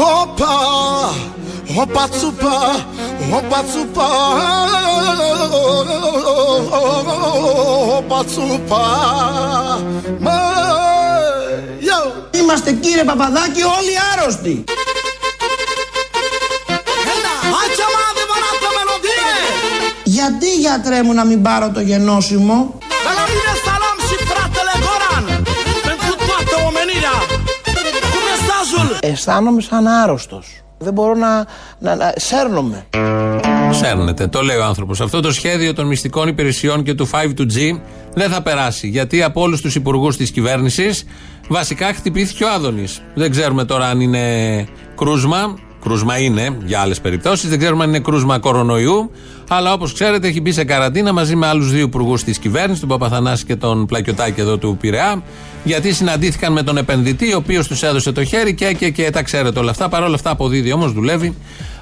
Όπα, όπα τσουπα, όπα τσουπα, όπα τσουπα. Είμαστε κύριε Παπαδάκη όλοι άρρωστοι. Γιατί γιατρέ μου να μην πάρω το γενώσιμο; Αισθάνομαι σαν άρρωστος. Δεν μπορώ να, να, να σέρνομαι. Σέρνεται, το λέει ο άνθρωπος. Αυτό το σχέδιο των μυστικών υπηρεσιών και του 5G δεν θα περάσει. Γιατί από όλους τους υπουργούς της κυβέρνησης βασικά χτυπήθηκε ο Άδωνης. Δεν ξέρουμε τώρα αν είναι κρούσμα. Κρούσμα είναι για άλλες περιπτώσεις. Δεν ξέρουμε αν είναι κρούσμα κορονοϊού. Αλλά όπως ξέρετε, έχει μπει σε καραντίνα μαζί με άλλους δύο υπουργούς της κυβέρνησης, τον Παπαθανάση και τον Πλακιωτάκη εδώ του Πειραιά. Γιατί συναντήθηκαν με τον επενδυτή, ο οποίος τους έδωσε το χέρι και, και, και τα ξέρετε όλα αυτά. Παρ' όλα αυτά αποδίδει όμως, δουλεύει.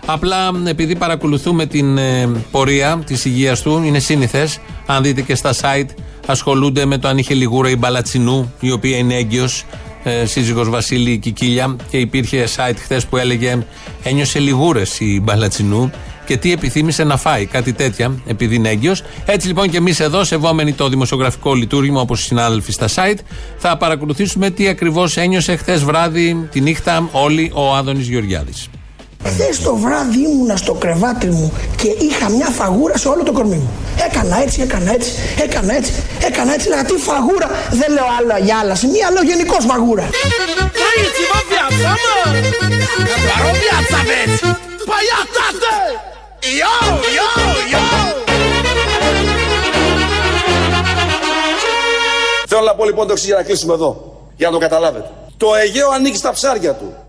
Απλά επειδή παρακολουθούμε την ε, πορεία της υγείας του, είναι σύνηθες. Αν δείτε και στα site, ασχολούνται με το αν είχε λιγούρα η Μπαλατσινού, η οποία είναι έγκυος, ε, σύζυγος Βασίλη Κικίλια. Και υπήρχε site χθες που έλεγε ένιωσε λιγούρες η Μπαλατσινού και τι επιθύμησε να φάει, κάτι τέτοια, επειδή είναι έγκυος. Έτσι λοιπόν και εμείς εδώ, σεβόμενοι το δημοσιογραφικό λειτουργήμα όπως οι συνάδελφοι στα site, θα παρακολουθήσουμε τι ακριβώς ένιωσε χθες βράδυ, τη νύχτα, όλοι ο Άδωνης Γεωργιάδης. Χθες το βράδυ ήμουνα στο κρεβάτι μου και είχα μια φαγούρα σε όλο το κορμί μου. Έκανα έτσι, έκανα έτσι, έκανα έτσι, έκανα έτσι. Λέγα τι φαγούρα, δεν λέω άλλα για άλλα σημεία, λέω γενικώ φαγούρα. Θέλω να πω λοιπόν το εξής για να κλείσουμε εδώ. Για να το καταλάβετε. Το Αιγαίο ανήκει στα ψάρια του.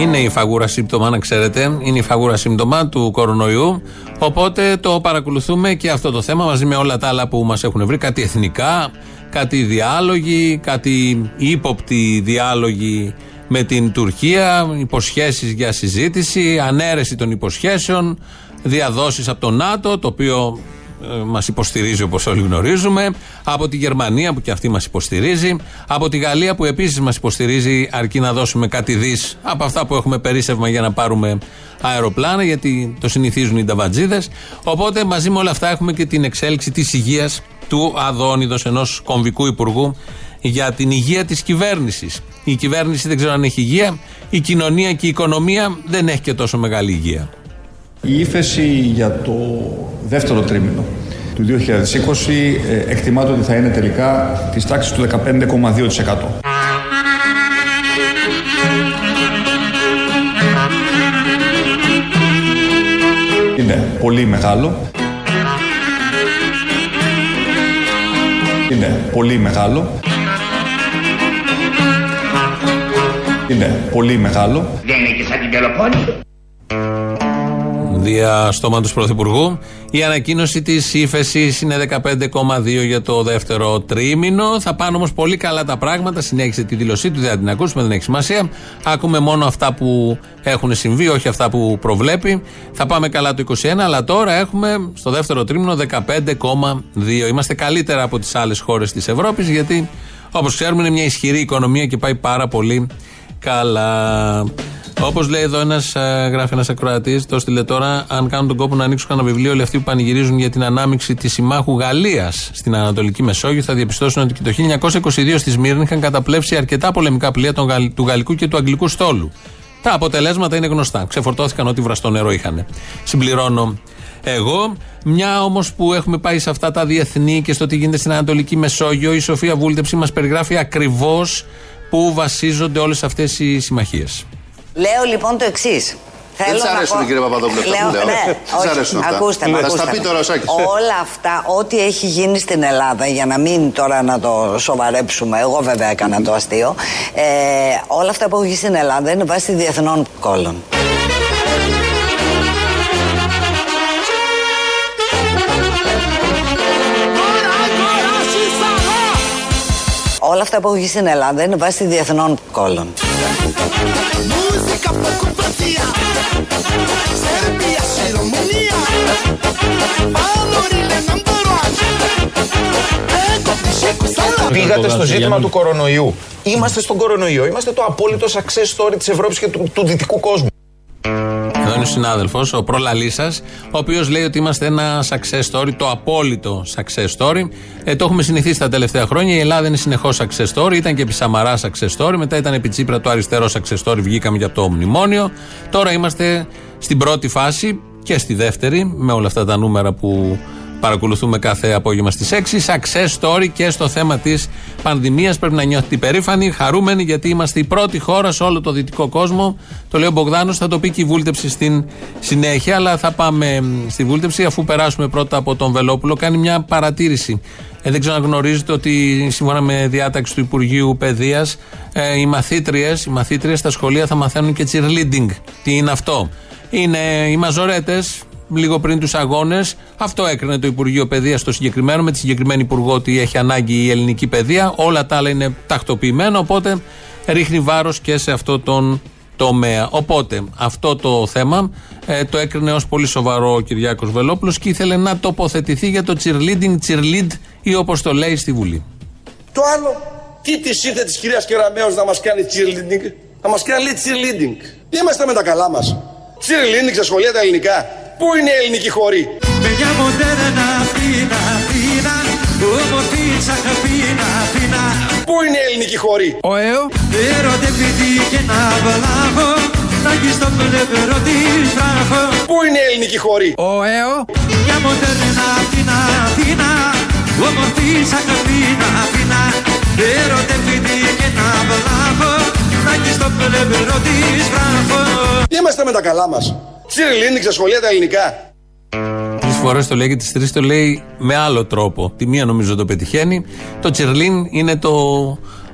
Είναι η φαγούρα σύμπτωμα, να ξέρετε. Είναι η φαγούρα σύμπτωμα του κορονοϊού. Οπότε το παρακολουθούμε και αυτό το θέμα μαζί με όλα τα άλλα που μας έχουν βρει. Κάτι εθνικά, κάτι διάλογοι, κάτι ύποπτοι διάλογοι με την Τουρκία, υποσχέσεις για συζήτηση, ανέρεση των υποσχέσεων, διαδόσεις από το ΝΑΤΟ, το οποίο ε, μας υποστηρίζει όπως όλοι γνωρίζουμε, από τη Γερμανία που και αυτή μας υποστηρίζει, από τη Γαλλία που επίσης μας υποστηρίζει, αρκεί να δώσουμε κάτι δις από αυτά που έχουμε περίσευμα για να πάρουμε αεροπλάνα, γιατί το συνηθίζουν οι νταβατζίδες. Οπότε μαζί με όλα αυτά έχουμε και την εξέλιξη της υγείας του Αδόνιδος, ενός κομβικού υπουργού για την υγεία της κυβέρνησης. Η κυβέρνηση δεν ξέρω αν έχει υγεία, η κοινωνία και η οικονομία δεν έχει και τόσο μεγάλη υγεία. Η ύφεση για το δεύτερο τρίμηνο του 2020 ε, εκτιμάται ότι θα είναι τελικά της τάξης του 15,2%. Είναι πολύ μεγάλο. Είναι πολύ μεγάλο. Είναι πολύ μεγάλο. Δεν είναι και σαν την Πελοπόννη δια του Πρωθυπουργού. Η ανακοίνωση της ύφεσης είναι 15,2 για το δεύτερο τρίμηνο. Θα πάνε όμως πολύ καλά τα πράγματα. Συνέχισε τη δήλωσή του, δεν θα την ακούσουμε, δεν έχει σημασία. Άκουμε μόνο αυτά που έχουν συμβεί, όχι αυτά που προβλέπει. Θα πάμε καλά το 21, αλλά τώρα έχουμε στο δεύτερο τρίμηνο 15,2. Είμαστε καλύτερα από τις άλλες χώρες της Ευρώπης, γιατί όπως ξέρουμε είναι μια ισχυρή οικονομία και πάει πάρα πολύ καλά. Όπως λέει εδώ ένας, ε, γράφει ένας ακροατής, το στείλε τώρα. Αν κάνουν τον κόπο να ανοίξουν κανένα βιβλίο, όλοι αυτοί που πανηγυρίζουν για την ανάμειξη της συμμάχου Γαλλίας στην Ανατολική Μεσόγειο, θα διαπιστώσουν ότι και το 1922 στη Σμύρνη είχαν καταπλέψει αρκετά πολεμικά πλοία του Γαλλικού και του Αγγλικού στόλου. Τα αποτελέσματα είναι γνωστά. Ξεφορτώθηκαν ό,τι βραστό νερό είχαν. Συμπληρώνω εγώ. Μια όμως που έχουμε πάει σε αυτά τα διεθνή και στο τι γίνεται στην Ανατολική Μεσόγειο, η Σοφία Βούλτεψη μας περιγράφει ακριβώς πού βασίζονται όλες αυτές οι συμμαχίες; Λέω λοιπόν το εξής. Δεν σα αρέσουν, πω... κύριε Παπαδόπουλο, αυτά λέω, που λέω. Ναι, όχι, αρέσουν αυτά. Ακούστε, ναι. Θα τα πει τώρα ο Σάκης. Όλα αυτά, ό,τι έχει γίνει στην Ελλάδα, για να μην τώρα να το σοβαρέψουμε, εγώ βέβαια έκανα το αστείο, ε, όλα αυτά που έχουν γίνει στην Ελλάδα είναι βάσει διεθνών κόλλων. Όλα αυτά που έχουν γίνει στην Ελλάδα είναι βάσει διεθνών κόλλων. Πήγατε στο ζήτημα του κορονοϊού. Είμαστε στον κορονοϊό. Είμαστε το απόλυτο success story της Ευρώπης και του, του δυτικού κόσμου. Εδώ είναι ο συνάδελφος, ο προλαλή σα, ο οποίος λέει ότι είμαστε ένα success story, το απόλυτο success story. Ε, το έχουμε συνηθίσει τα τελευταία χρόνια. Η Ελλάδα είναι συνεχώς success story. Ήταν και επί Σαμαρά success story. Μετά ήταν επί Τσίπρα το αριστερό success story. Βγήκαμε για το μνημόνιο. Τώρα είμαστε στην πρώτη φάση και στη δεύτερη, με όλα αυτά τα νούμερα που παρακολουθούμε κάθε απόγευμα στις 6. Success story και στο θέμα της πανδημίας. Πρέπει να νιώθετε υπερήφανοι, χαρούμενοι, γιατί είμαστε η πρώτη χώρα σε όλο το δυτικό κόσμο. Το λέει ο Μπογδάνος, θα το πει και η βούλτεψη στην συνέχεια. Αλλά θα πάμε στη βούλτεψη αφού περάσουμε πρώτα από τον Βελόπουλο. Κάνει μια παρατήρηση. Ε, δεν ξέρω αν γνωρίζετε ότι σύμφωνα με διάταξη του Υπουργείου Παιδείας, ε, οι μαθήτριες οι μαθήτριες στα σχολεία θα μαθαίνουν και cheerleading. Τι είναι αυτό; Είναι οι μαζορέτες, λίγο πριν τους αγώνες. Αυτό έκρινε το Υπουργείο Παιδείας στο συγκεκριμένο, με τη συγκεκριμένη Υπουργό ότι έχει ανάγκη η ελληνική παιδεία. Όλα τα άλλα είναι τακτοποιημένα, οπότε ρίχνει βάρος και σε αυτό τον τομέα. Οπότε αυτό το θέμα ε, το έκρινε ως πολύ σοβαρό ο Κυριάκος Βελόπουλος και ήθελε να τοποθετηθεί για το cheerleading, cheerlead ή όπως το λέει στη Βουλή. Το άλλο, τι της ήρθε της κυρίας Κεραμέως να μας κάνει cheerleading, να μας κάνει cheerleading. Είμαστε με τα καλά μας. Cheerleading σε σχολεία τα ελληνικά. Πού είναι η ελληνική χώρη. Παιδιά μοντέρνα φίνα φίνα Όμορφη τσαχαπίνα φίνα Πού είναι η ελληνική χώρη. Ο ΕΟ. Ερωτεύτη και να βαλάχω Να έχει στο πλευρό της βράχω Πού είναι η ελληνική χώρη. Ο ΕΟ. Παιδιά μοντέρνα φίνα φίνα Όμορφη τσαχαπίνα φίνα Ερωτεύτη και να βαλάχω Να έχει στο πλευρό της βράχω Είμαστε με τα καλά μας. Cheerleading σε σχολεία τα ελληνικά. Τρεις φορές το λέει και τις τρεις το λέει με άλλο τρόπο. Τη μία νομίζω το πετυχαίνει. Το τσιρλίν είναι το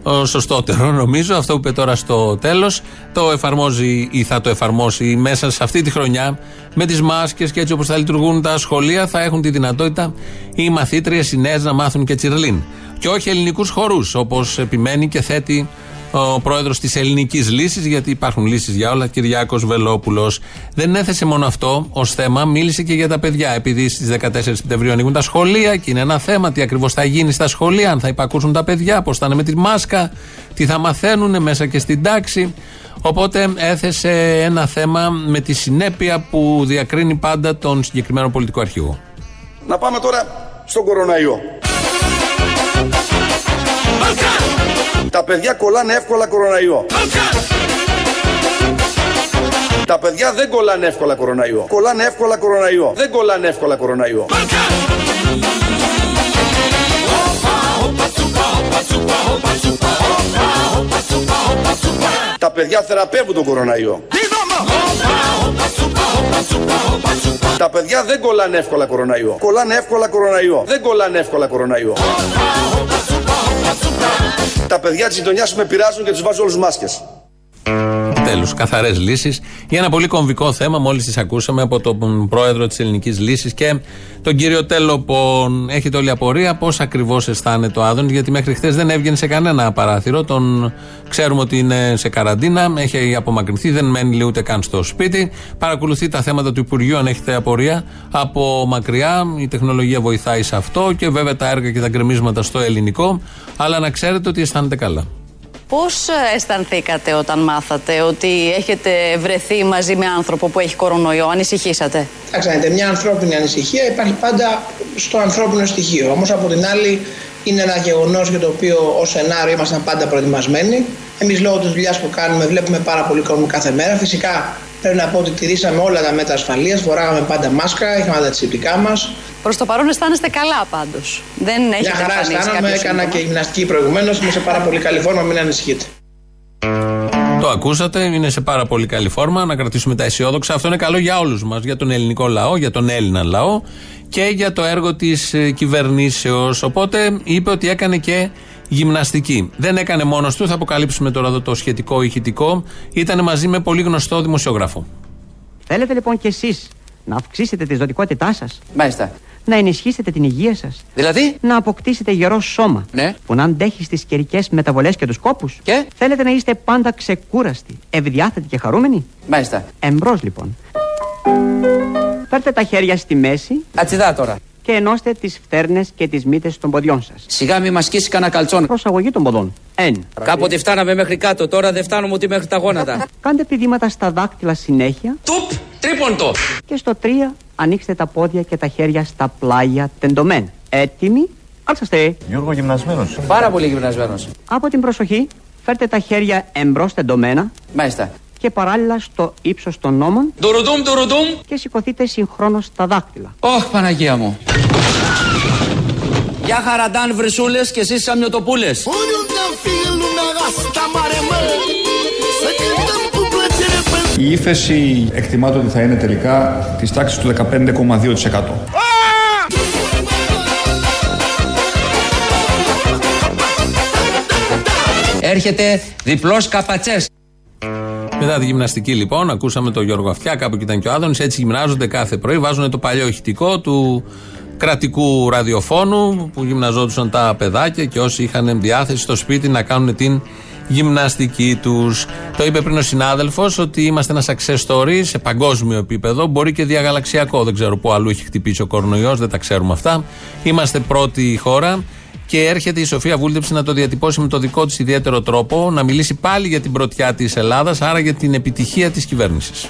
ο, σωστότερο νομίζω. Αυτό που είπε τώρα στο τέλος. Το εφαρμόζει ή θα το εφαρμόσει μέσα σε αυτή τη χρονιά με τις μάσκες και έτσι όπως θα λειτουργούν τα σχολεία θα έχουν τη δυνατότητα οι μαθήτριες οι νέες να μάθουν και τσιρλίν. Και όχι ελληνικούς χορούς όπως επιμένει και θέτει ο πρόεδρος της Ελληνικής Λύσης, γιατί υπάρχουν λύσεις για όλα, Κυριάκος Βελόπουλος. Δεν έθεσε μόνο αυτό ως θέμα, μίλησε και για τα παιδιά. Επειδή στις 14 Σεπτεμβρίου ανοίγουν τα σχολεία και είναι ένα θέμα, τι ακριβώς θα γίνει στα σχολεία, αν θα υπακούσουν τα παιδιά, πώς θα είναι με τη μάσκα, τι θα μαθαίνουν μέσα και στην τάξη. Οπότε έθεσε ένα θέμα με τη συνέπεια που διακρίνει πάντα τον συγκεκριμένο πολιτικό αρχηγό. Να πάμε τώρα στον κοροναϊό. Τα παιδιά κολλάνε εύκολα κοροναϊό. Τα παιδιά δεν κολλάνε εύκολα κοροναϊό. Κολλάνε εύκολα κοροναϊό. Δεν κολλάνε εύκολα κοροναϊό. Τα παιδιά θεραπεύουν τον κοροναϊό. Τα παιδιά δεν κολλάνε εύκολα κοροναϊό. Κολλάνε εύκολα κοροναϊό. Δεν κολλάνε εύκολα κοροναϊό. Τα παιδιά της γειτονιάς με πειράζουν και τους βάζω όλους μάσκες. Τέλος, καθαρές λύσεις. Για ένα πολύ κομβικό θέμα, μόλις τις ακούσαμε από τον πρόεδρο της Ελληνικής Λύσης και τον κύριο Τέλοπον. Έχετε όλη απορία πώς ακριβώς αισθάνεται ο Άδωνης, γιατί μέχρι χθες δεν έβγαινε σε κανένα παράθυρο. Τον ξέρουμε ότι είναι σε καραντίνα, έχει απομακρυνθεί, δεν μένει λέει, ούτε καν στο σπίτι. Παρακολουθεί τα θέματα του Υπουργείου, αν έχετε απορία, από μακριά. Η τεχνολογία βοηθάει σε αυτό και βέβαια τα έργα και τα γκρεμίσματα στο ελληνικό. Αλλά να ξέρετε ότι αισθάνεται καλά. Πώς αισθανθήκατε όταν μάθατε ότι έχετε βρεθεί μαζί με άνθρωπο που έχει κορονοϊό, ανησυχήσατε; Θα ξέρετε, μια ανθρώπινη ανησυχία υπάρχει πάντα στο ανθρώπινο στοιχείο. Όμως από την άλλη είναι ένα γεγονός για το οποίο ως σενάριο ήμασταν πάντα προετοιμασμένοι. Εμείς λόγω της δουλειάς που κάνουμε βλέπουμε πάρα πολύ κόσμο κάθε μέρα. Φυσικά πρέπει να πω ότι τηρήσαμε όλα τα μέτρα ασφαλείας, φοράγαμε πάντα μάσκα, είχαμε τα τσιπτικά μας. Προς το παρόν αισθάνεστε καλά πάντως. Δεν έχετε Μια χαρά εμφανίσει αισθάνομαι, κάποιο έκανα σύμπτωμα. και γυμναστική προηγουμένως, είμαι σε πάρα πολύ καλή φόρμα, μην ανησυχείτε. Το ακούσατε, είναι σε πάρα πολύ καλή φόρμα. Να κρατήσουμε τα αισιόδοξα. Αυτό είναι καλό για όλους μας, για τον ελληνικό λαό, για τον Έλληνα λαό και για το έργο της κυβερνήσεως. Οπότε είπε ότι έκανε και γυμναστική. Δεν έκανε μόνος του, θα αποκαλύψουμε τώρα εδώ το σχετικό ηχητικό. Ήταν μαζί με πολύ γνωστό δημοσιογράφο. Θέλετε λοιπόν κι εσείς να αυξήσετε τη ζωτικότητά σας, Μάλιστα. να ενισχύσετε την υγεία σας, Δηλαδή, να αποκτήσετε γερό σώμα; Ναι. που να αντέχει στις καιρικές μεταβολές και τους κόπους; Και; Θέλετε να είστε πάντα ξεκούραστοι, ευδιάθετοι και χαρούμενοι; μάλιστα. Εμπρός λοιπόν. Φέρτε τα χέρια στη μέση Ατσιδά τώρα. Και ενώστε τις φτέρνες και τις μύτες των ποδιών σας. Σιγά μη μα σκίσει κανένα καλτσόν. Προσαγωγή των ποδών. Εν. Κάποτε φτάναμε μέχρι κάτω, τώρα δεν φτάνουμε ούτε μέχρι τα γόνατα. Κάντε πηδήματα στα δάκτυλα συνέχεια. Τουπ, τρίποντο. Και στο 3 ανοίξτε τα πόδια και τα χέρια στα πλάγια τεντωμένα. Έτοιμοι; Άλσαστε. Γιώργο γυμνασμένος. Πάρα πολύ γυμνασμένος. Από την προσοχή, φέρτε τα χέρια εμπρός τεντωμένα. Μάλιστα. Και παράλληλα στο ύψος των νόμων. Ντουρουδούμ, ντουρουδούμ. Και σηκωθείτε συγχρόνως στα δάκτυλα. Ωχ, Παναγία μου. Γεια χαραντάν βρυσούλες και εσείς σαμιωτοπούλες. Η ύφεση εκτιμάται ότι θα είναι τελικά της τάξης του 15,2%. Έρχεται διπλός καπατσές. Μετά τη γυμναστική λοιπόν, ακούσαμε τον Γιώργο Αυτιά, κάπου εκεί ήταν και ο Άδωνης. Έτσι γυμνάζονται κάθε πρωί, βάζουν το παλιό ηχητικό του κρατικού ραδιοφώνου που γυμναζόντουσαν τα παιδάκια και όσοι είχαν διάθεση στο σπίτι να κάνουν την γυμναστική τους. Το είπε πριν ο συνάδελφος ότι είμαστε ένα success story σε παγκόσμιο επίπεδο, μπορεί και διαγαλαξιακό. Δεν ξέρω πού αλλού έχει χτυπήσει ο κορονοϊός, δεν τα ξέρουμε αυτά. Είμαστε πρώτη χώρα και έρχεται η Σοφία Βούλτεψη να το διατυπώσει με το δικό της ιδιαίτερο τρόπο, να μιλήσει πάλι για την πρωτιά της Ελλάδας, άρα για την επιτυχία της κυβέρνησης.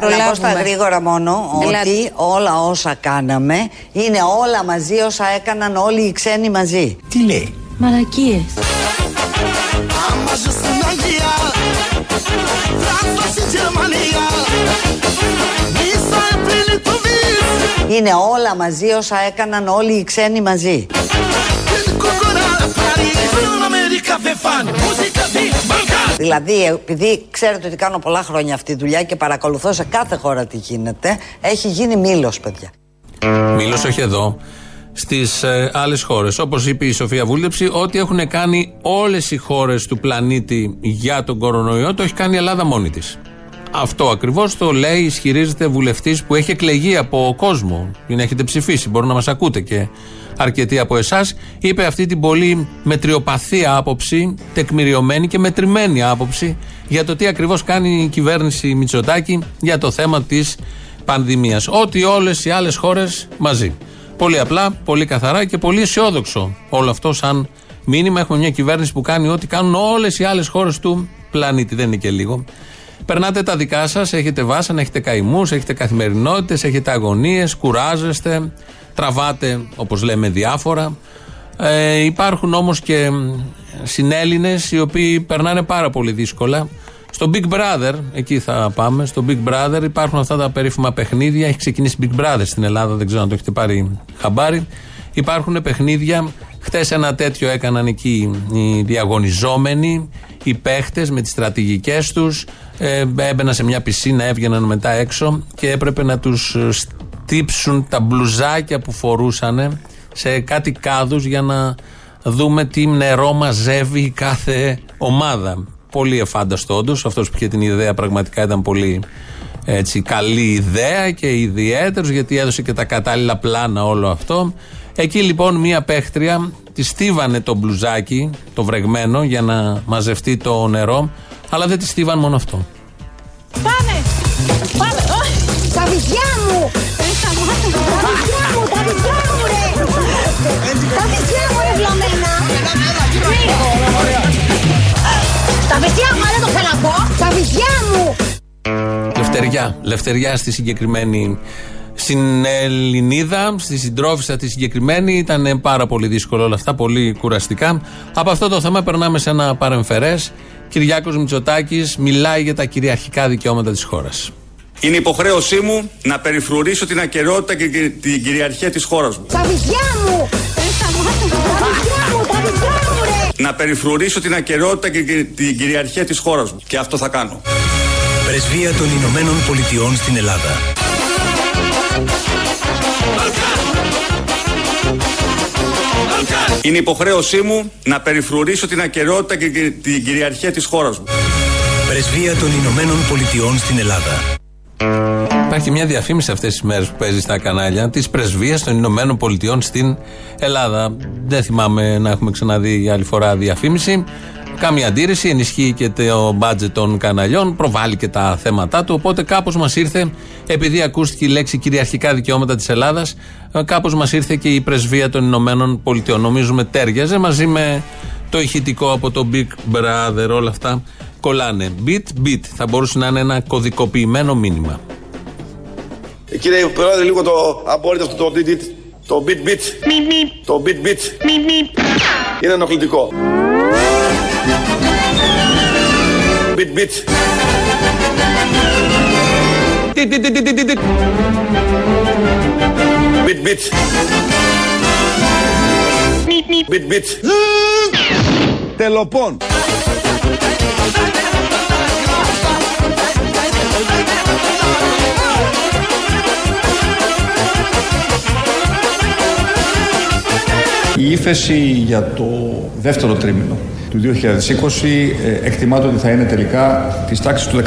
Να πω στα γρήγορα μόνο ότι όλα όσα κάναμε είναι όλα μαζί όσα έκαναν όλοι οι ξένοι μαζί. Τι λέει; Μαλακίες. Είναι όλα μαζί όσα έκαναν όλοι οι ξένοι μαζί. Δηλαδή, επειδή ξέρετε ότι κάνω πολλά χρόνια αυτή τη δουλειά και παρακολουθώ σε κάθε χώρα τι γίνεται, έχει γίνει μήλος, παιδιά. Μήλος όχι εδώ. Στις ε, άλλες χώρες. Όπως είπε η Σοφία Βούλτεψη, ό,τι έχουν κάνει όλες οι χώρες του πλανήτη για τον κορονοϊό, το έχει κάνει η Ελλάδα μόνη της. Αυτό ακριβώς το λέει, ισχυρίζεται βουλευτής που έχει εκλεγεί από κόσμο. Την έχετε ψηφίσει, μπορεί να μας ακούτε και αρκετοί από εσάς. Είπε αυτή την πολύ μετριοπαθή άποψη, τεκμηριωμένη και μετρημένη άποψη για το τι ακριβώς κάνει η κυβέρνηση Μητσοτάκη για το θέμα της πανδημίας. Ότι όλες οι άλλες χώρες μαζί. Πολύ απλά, πολύ καθαρά και πολύ αισιόδοξο όλο αυτό σαν μήνυμα. Έχουμε μια κυβέρνηση που κάνει ό,τι κάνουν όλες οι άλλες χώρες του πλανήτη. Δεν είναι και λίγο. Περνάτε τα δικά σας, έχετε βάσανα, έχετε καημούς, έχετε καθημερινότητες, έχετε αγωνίες, κουράζεστε, τραβάτε όπως λέμε διάφορα. Ε, υπάρχουν όμως και συνέλληνες οι οποίοι περνάνε πάρα πολύ δύσκολα. Στο Big Brother, εκεί θα πάμε. Στο Big Brother υπάρχουν αυτά τα περίφημα παιχνίδια. Έχει ξεκινήσει Big Brother στην Ελλάδα, δεν ξέρω αν το έχετε πάρει χαμπάρι. Υπάρχουν παιχνίδια. Χθες ένα τέτοιο έκαναν εκεί οι διαγωνιζόμενοι, οι παίχτες με τις στρατηγικές τους. Ε, έμπαιναν σε μια πισίνα, έβγαιναν μετά έξω και έπρεπε να τους στύψουν τα μπλουζάκια που φορούσαν σε κάτι κάδους για να δούμε τι νερό μαζεύει η κάθε ομάδα. Πολύ εφάνταστο όντως. Αυτός που είχε την ιδέα πραγματικά ήταν πολύ έτσι, καλή ιδέα και ιδιαίτερος γιατί έδωσε και τα κατάλληλα πλάνα όλο αυτό. Εκεί λοιπόν μία παίχτρια τη στίβανε το μπλουζάκι, το βρεγμένο, για να μαζευτεί το νερό, αλλά δεν τη στίβαν μόνο αυτό. Πάμε! Πάμε! Τα βυζιά μου! Τα βυζιά μου! Τα βυζιά μου ρε! Τα βυζιά μου ρε βλαμμένα! Τα βυζιά μου, δεν το θέλω να πω! Τα βυζιά μου! Λευτεριά. Λευτεριά στη συγκεκριμένη συνελληνίδα, στη συντρόφισσα τη συγκεκριμένη. Ήταν πάρα πολύ δύσκολο όλα αυτά, πολύ κουραστικά. Από αυτό το θέμα περνάμε σε ένα παρεμφερές. Κυριάκος Μητσοτάκης μιλάει για τα κυριαρχικά δικαιώματα της χώρας. Είναι υποχρέωσή μου να περιφρουρήσω την ακαιρεότητα και την κυριαρχία της χώρας μου. Τα βυζιά μου! Τα βυζιά μου! Τα βυζιά μου ρε! Να περιφρουρήσω την ακαιρεότητα και την κυριαρχία της χώρας μου. Και αυτό θα κάνω. Πρεσβεία των Ηνωμένων Πολιτειών στην Ελλάδα. Είναι υποχρέωσή μου να περιφρουρήσω την ακαιρεότητα και την κυριαρχία της χώρας μου. Πρεσβεία των Ηνωμένων Πολιτειών στην Ελλάδα. Υπάρχει μια διαφήμιση αυτές τις μέρες που παίζει στα κανάλια της πρεσβείας των Ηνωμένων Πολιτειών στην Ελλάδα. Δεν θυμάμαι να έχουμε ξαναδεί άλλη φορά διαφήμιση. Κάμια αντίρρηση, ενισχύει και το μπάτζετ των καναλιών, προβάλλει και τα θέματα του. Οπότε κάπως μας ήρθε, επειδή ακούστηκε η λέξη κυριαρχικά δικαιώματα της Ελλάδας, κάπως μας ήρθε και η πρεσβεία των Ηνωμένων Πολιτειών. Νομίζουμε τέριαζε μαζί με το ηχητικό από το Big Brother, όλα αυτά κολλάνε. Beat, beat. Θα μπορούσε να είναι ένα κωδικοποιημένο μήνυμα. Ε, Κύριε Πρόεδρε, λίγο το απόρριτο αυτό το beat beat. Το beat beat. Το beat beat. Είναι ενοχλητικό. Beat beat. Beat beat. Beat beat. Τελοπών. Η ύφεση για το δεύτερο τρίμηνο του 2020 ε, εκτιμάται ότι θα είναι τελικά της τάξης του 15,2%.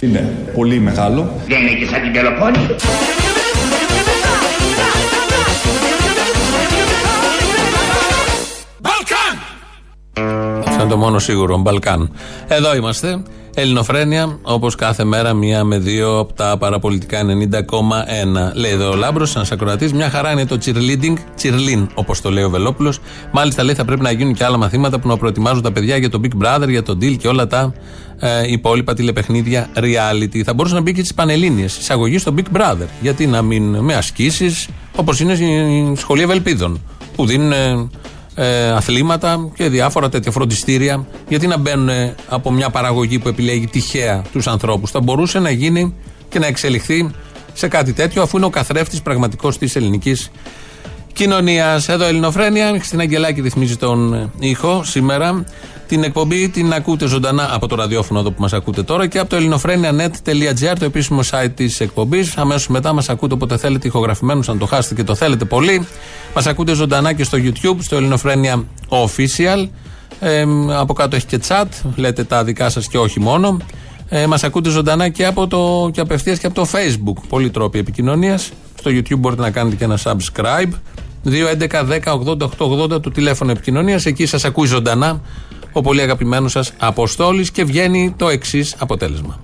Είναι πολύ μεγάλο. Δεν είναι και σαν την Πελοπόννη. Είναι το μόνο σίγουρο. Μπαλκάν. Εδώ είμαστε. Ελληνοφρένια, όπως κάθε μέρα, μία με δύο από τα παραπολιτικά 90,1. Λέει εδώ ο Λάμπρος, ένας ακροατής. Μια χαρά είναι το cheerleading, cheerlean, όπως το λέει ο Βελόπουλος. Μάλιστα, λέει, θα πρέπει να γίνουν και άλλα μαθήματα που να προετοιμάζουν τα παιδιά για το Big Brother, για το Deal και όλα τα ε, υπόλοιπα τηλεπαιχνίδια reality. Θα μπορούσε να μπει και στις Πανελλήνιες. Εισαγωγή στο Big Brother. Γιατί να μην με ασκήσεις, όπως είναι η Σχολή Ευελπίδων, που δίνουν ε, ε, αθλήματα και διάφορα τέτοια φροντιστήρια. Γιατί να μπαίνουν ε, από μια παραγωγή που επιλέγει τυχαία τους ανθρώπους. Θα μπορούσε να γίνει και να εξελιχθεί σε κάτι τέτοιο, αφού είναι ο καθρέφτης πραγματικός της ελληνικής κοινωνίας. Εδώ Ελληνοφρένια, στην Αγγελάκη ρυθμίζει τον ε, ήχο σήμερα. Την εκπομπή την ακούτε ζωντανά από το ραδιόφωνο εδώ που μας ακούτε τώρα και από το ελληνοφρένια.net.gr, το επίσημο site της εκπομπής. Αμέσως μετά μας ακούτε όποτε θέλετε ηχογραφημένους, αν το χάσετε και το θέλετε πολύ. Μας ακούτε ζωντανά και στο YouTube, στο Ελληνοφρένια Official. Ε, από κάτω έχει και chat, λέτε τα δικά σας και όχι μόνο. Ε, Μας ακούτε ζωντανά και, από το, και απευθείας και από το Facebook. Πολλοί τρόποι επικοινωνίας. Στο YouTube μπορείτε να κάνετε και ένα subscribe. 2.11.10.80.880 το τηλέφωνο επικοινωνίας. Εκεί σας ακούει ζωντανά ο πολύ αγαπημένος σας Αποστόλης και βγαίνει το εξής αποτέλεσμα.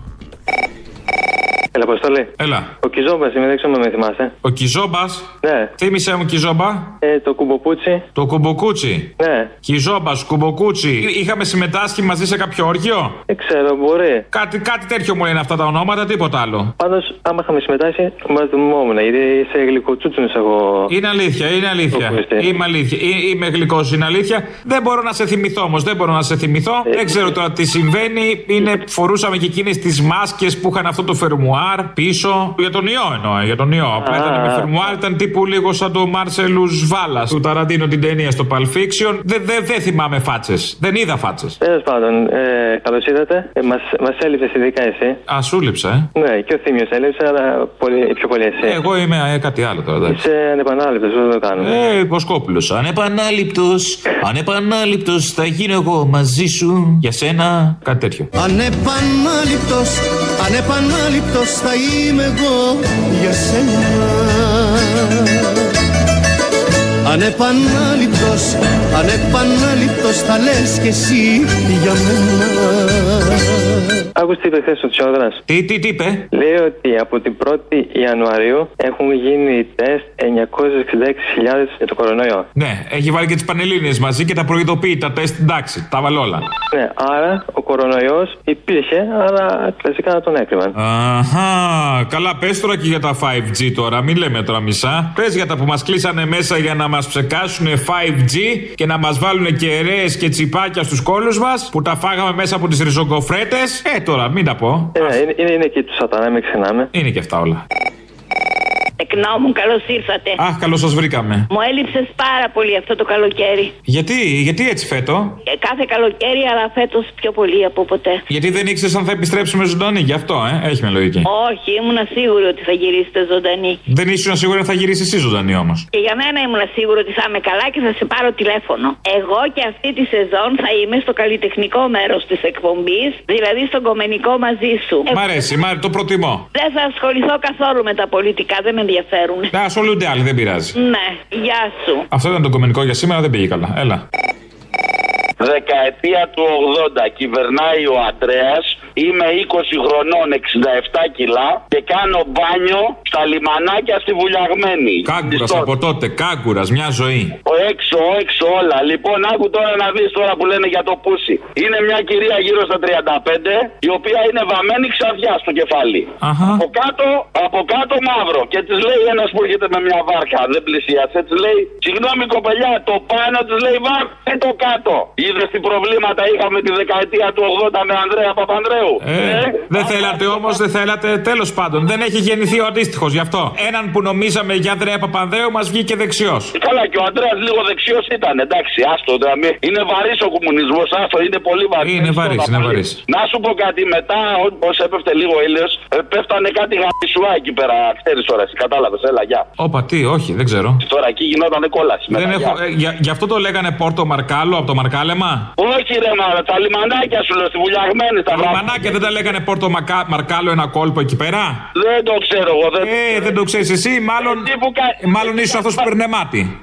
Έλα, Αποστολή. Έλα. Ο Κιζόμπας είμαι, δεν ξέρω αν με θυμάσαι. Ο Κιζόμπας; Ναι. Θύμησε μου Κιζόμπα. Ε, το κουμποκούτσι. Το κουμποκούτσι; Ναι. Κιζόμπας, κουμποκούτσι. Είχαμε συμμετάσχει μαζί σε κάποιο όργιο; Δεν ξέρω, μπορεί. Κάτι, κάτι τέτοιο μου λένε αυτά τα ονόματα, τίποτα άλλο. Πάντως, άμα είχαμε συμμετάσχει, μα θυμόμουν. Γιατί είσαι γλυκοτσούτσουνες εγώ. Είναι αλήθεια, είναι αλήθεια. Είμαι αλήθεια. Εί- Είμαι γλυκός, είναι αλήθεια. Δεν μπορώ να σε θυμηθώ όμως, δεν μπορώ να σε θυμηθώ. δεν ξέρω τώρα τι συμβαίνει. Είναι, φορούσαμε και εκείνες τις μάσκες που είχαν αυτό το φερμουάρ πίσω. Για τον ιό εννοώ, για τον ιό. Απλά ήταν με φερμουάρ, ήταν τύπου λίγο σαν το Μάρσελου Βάλα του Ταραντίνο την ταινία στο Pulp Fiction. Δεν δε, δεν θυμάμαι φάτσες. Δεν είδα φάτσες. Τέλος πάντων, ε, καλώς ήρθατε. Ε, μας έλειπε ειδικά εσύ. Α, σου λείψα, ε. Ναι, και ο Θήμιος έλειψε, αλλά πολύ, πιο πολύ εσύ. Εγώ είμαι ε, κάτι άλλο τώρα. εντάξει. Είσαι ανεπανάληπτος, δεν το κάνουμε. Ε, υποσκόπουλος. Ανεπανάληπτος, ανεπανάληπτος θα γίνω εγώ μαζί σου για σένα. Κάτι τέτοιο. Ανεπανάληπτος, ανεπανάληπτος θα είμαι εγώ για σένα. Ανεπανάληπτος, ανεπανάληπτος θα λες κι εσύ για μένα Άκουσε τι είπε χθε ο Τσιόδρα. Τι, τι, τι είπε; Λέει ότι από την 1η Ιανουαρίου έχουν γίνει τεστ 966.000 για το κορονοϊό. Ναι, έχει βάλει και τις πανελίνε μαζί και τα προειδοποιεί. Τα τεστ εντάξει, τα βάλε όλα. Ναι, άρα ο κορονοϊός υπήρχε, αλλά κλασικά τον έκρυβαν. Αχά, καλά, πες τώρα και για τα 5G τώρα. Μην λέμε τώρα μισά. Πες για τα που μας κλείσανε μέσα για να μας ψεκάσουν 5G και να μας βάλουν κεραίε και τσιπάκια στους κόλους μας που τα φάγαμε μέσα από τις ριζογκοφρέτες. Ε, τώρα, μην τα πω. Ε, είναι, είναι, είναι εκεί του σατανά, μην ξεχνάμε. Είναι και αυτά όλα. Τεκνό μου, καλώς ήρθατε. Αχ, καλώς σας βρήκαμε. Μου έλειψες πάρα πολύ αυτό το καλοκαίρι. Γιατί, γιατί έτσι φέτο; Ε, κάθε καλοκαίρι, αλλά φέτος πιο πολύ από ποτέ. Γιατί δεν ήξερες αν θα επιστρέψουμε ζωντανή, γι' αυτό, ε; Έχει με λογική. Όχι, ήμουν σίγουρη ότι θα γυρίσετε ζωντανή. Δεν ήσουν σίγουρη αν θα γυρίσεις εσύ ζωντανή όμως. Και για μένα ήμουν σίγουρη ότι θα είμαι καλά και θα σε πάρω τηλέφωνο. Εγώ και αυτή τη σεζόν θα είμαι στο καλλιτεχνικό μέρος της εκπομπής, δηλαδή στον κομμενικό μαζί σου. Μ' αρέσει, μ' αρέσει, το προτιμώ. Δεν θα ασχοληθώ καθόλου με τα πολιτικά, δεν με ενδιαφέρουν. Να ασχολούνται άλλοι, δεν πειράζει. Ναι, γεια σου. Αυτό ήταν το κομμενικό για σήμερα, δεν πήγε καλά. Έλα. Δεκαετία του 80 κυβερνάει ο Αντρέας. Είμαι 20 χρονών, 67 κιλά και κάνω μπάνιο στα λιμανάκια στη Βουλιαγμένη. Κάγκουρας από τότε, κάγκουρας, μια ζωή. Ο έξω, ο έξω όλα. Λοιπόν, άκου τώρα να δεις τώρα που λένε για το πούσι. Είναι μια κυρία γύρω στα 35, η οποία είναι βαμμένη ξαδιά στο κεφάλι. Αχα. Από κάτω, από κάτω μαύρο. Και της λέει ένας που έρχεται με μια βάρκα, δεν πλησίασε. Της λέει, Συγγνώμη κοπελιά, το πάνω της λέει βάρκα και το κάτω. Είδες τι προβλήματα είχαμε τη δεκαετία του 80 με Ανδρέα Παπανδρέου; Ε, δεν θέλατε όμως, δεν θέλατε. Τέλος πάντων, δεν έχει γεννηθεί ο αντίστοιχος γι' αυτό. Έναν που νομίζαμε για Ανδρέα Παπανδρέου μας βγήκε δεξιός. Καλά, και ο Αντρέα λίγο δεξιός ήταν, εντάξει, άστο. Δηλαδή, είναι βαρύς ο κομμουνισμός, άστο, είναι πολύ βαρύς. Είναι βαρύς, είναι βαρύς. Να σου πω κάτι, μετά, όσο έπεφτε λίγο ήλιος, πέφτανε κάτι γαμισουά εκεί πέρα, ξέρεις τώρα, κατάλαβες, έλα, γεια. Όπα, τι, όχι, δεν ξέρω. Τώρα εκεί γινόταν κόλαση. Δεν μετά, έχω, γεια. ε, για, γι' αυτό το λέγανε Πόρτο Μαρκάλο από το Μαρκάλεμα. Όχι, ρε μάρα, τα λιμανάκια σου λέω, στη βουλιαγμένη στα Τα βράδια. λιμανάκια δεν τα λέγανε Πόρτο Μακά- Μαρκάλο ένα κόλπο εκεί πέρα; Δεν το ξέρω εγώ, δεν Ε, δεν το ξέρεις εσύ, μάλλον, ε, μάλλον ίσως αυτός που παίρνε μάτι.